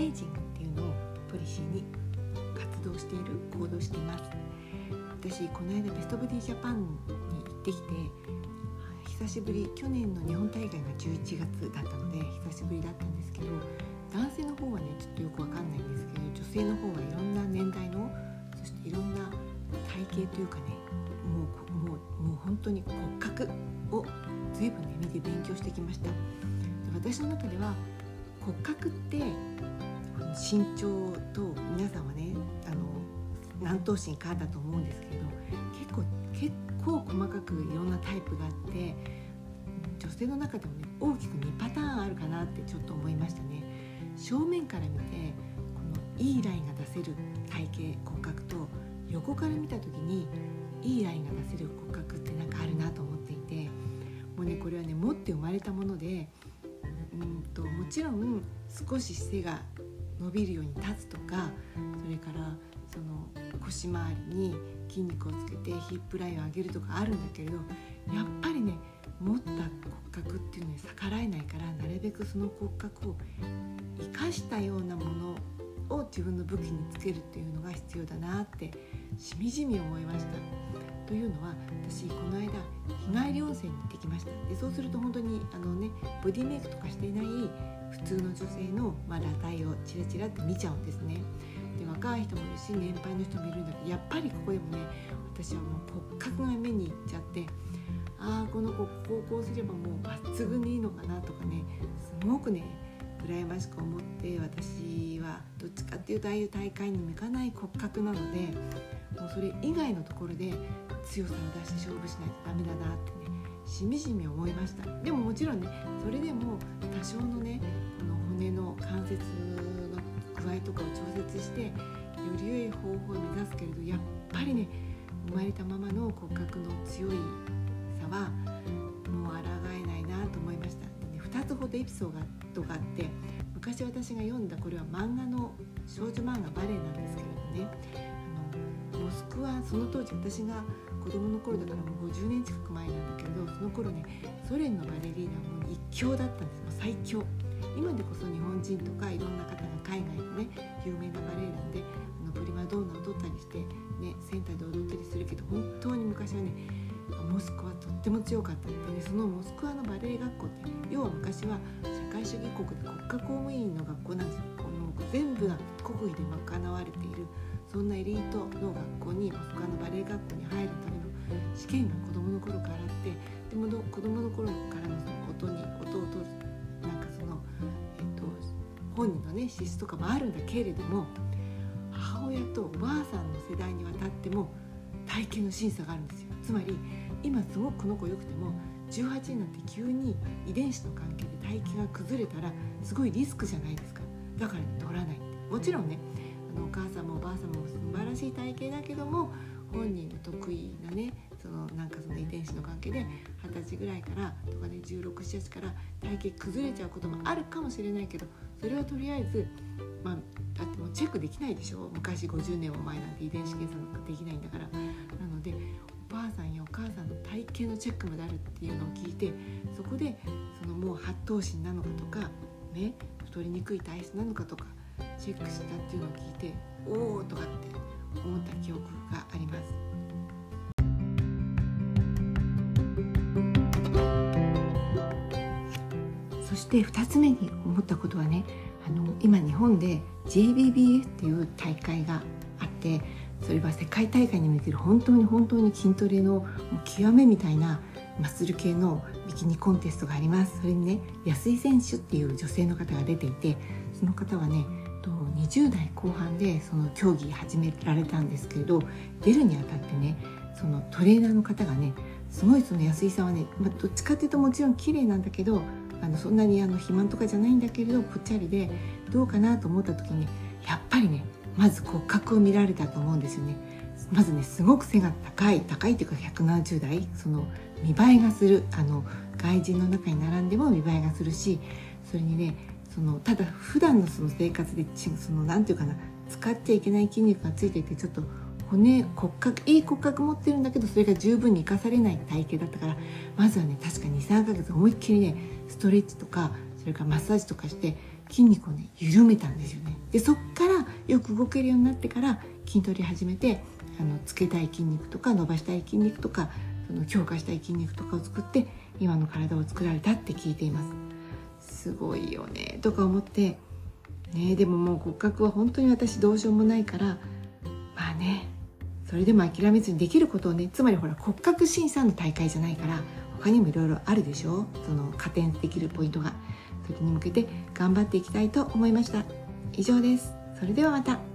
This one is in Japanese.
エイジングっていうのをポリシーに活動している行動しています。私この間ベストボディジャパンに行ってきて久しぶり去年の日本大会が11月だったので久しぶりだったんですけど男性の方はねちょっとよくわかんないんですけど女性の方はいろんな年代のそしていろんな体型というかねもうもうもう本当に骨格を随分ね見て勉強してきました。私の中では骨格って身長と皆さんはねあの何頭身かだと思うんですけど結構結構細かくいろんなタイプがあって女性の中でもね大きく2パターンあるかなってちょっと思いましたね。正面から見てこのいいラインが出せる体型骨格と横から見た時にいいラインが出せる骨格ってなんかあるなと思っていてもうねこれはね持って生まれたものでうんともちろん少し背が伸びるように立つとかそれからその腰回りに筋肉をつけてヒップラインを上げるとかあるんだけれどやっぱりね持った骨格っていうのに逆らえないからなるべくその骨格を生かしたようなものを自分の武器につけるっていうのが必要だなってしみじみ思いました。というのは私この間日帰り温泉に行ってきましたでそうすると本当にあのねボディメイクとかしていない普通の女性の、まあ、裸体をチラチラって見ちゃうんですね。で若い人もいるし年配の人もいるんだけどやっぱりここでもね私はもう骨格が目にいっちゃってああこの子高校すればもう抜群にいいのかなとかねすごくね羨ましく思って私はどっちかっていうとああいう大会に向かない骨格なのでもうそれ以外のところで強さを出して勝負しないとダメだなってねしみじみ思いました。でももちろんねそれでも多少のねこの骨の関節の具合とかを調節してより良い方法を目指すけれどやっぱりね生まれたままの骨格の強いさはもう抗えないなと思いました、2つほどエピソードがあって昔私が読んだこれは漫画の少女漫画バレエなんですけれどね。スクワその当時私が子供の頃だからもう50年近く前なんだけどその頃ねソ連のバレリーナはもう一強だったんです最強。今でこそ日本人とかいろんな方が海外のね有名なバレエ団であのプリマドーナを踊ったりして、ね、センターで踊ったりするけど本当に昔はねモスクワとっても強かったってねそのモスクワのバレエ学校って要は昔は社会主義国で国家公務員の学校なんですよ。この全部が国費で賄われているそんなエリートの学校にモスクワのバレエ学校に入るための試験が子どもの頃からあってでも子どもの頃からのその音に音を取るなんかその、えっと、本人のね資質とかもあるんだけれども母親とおばあさんの世代にわたっても体型の審査があるんですよ。つまり今すごくこの子良くても18になって急に遺伝子の関係で体型が崩れたらすごいリスクじゃないですか。だから、ね、取らない。もちろんねのお母さんもおばあさんも素晴らしい体型だけども本人の得意なねそのなんかその遺伝子の関係で二十歳ぐらいからとかね1617から体型崩れちゃうこともあるかもしれないけどそれはとりあえずまあだってもうチェックできないでしょ？昔50年も前なんて遺伝子検査なんかできないんだから。なのでおばあさんやお母さんの体型のチェックまであるっていうのを聞いてそこでそのもう八頭身なのかとかね太りにくい体質なのかとかチェックしたっていうのを聞いておおとかって思った記憶があります。そして2つ目に思ったことはねあの今日本で JBBF っていう大会があってそれは世界大会に向ける本当に本当に筋トレの極めみたいなマッスル系のビキニコンテストがありますそれにね安井選手っていう女性の方が出ていてその方はねと20代後半でその競技始められたんですけれど出るにあたってねそのトレーナーの方がねすごいその安井さんはね、まあ、どっちかっていうともちろん綺麗なんだけどあのそんなにあの肥満とかじゃないんだけれどぽっちゃりでどうかなと思った時にやっぱりねまず骨格を見られたと思うんですよね。まずねすごく背が高い高いっていうか170代その見栄えがするあの外人の中に並んでも見栄えがするしそれにねそのただ普段のその生活でそのなんていうかな使っちゃいけない筋肉がついていてちょっと骨骨格いい骨格持ってるんだけどそれが十分に生かされない体型だったからまずはね確か23ヶ月思いっきりねストレッチとかそれからマッサージとかして筋肉をね緩めたんですよね。でそっからよく動けるようになってから筋トレ始めてあのつけたい筋肉とか伸ばしたい筋肉とかその強化したい筋肉とかを作って今の体を作られたって聞いています。すごいよねとか思ってねでももう骨格は本当に私どうしようもないからまあねそれでも諦めずにできることをねつまりほら骨格審査の大会じゃないから他にもいろいろあるでしょその加点できるポイントが。それに向けて頑張っていきたいと思いました。以上です。それではまた。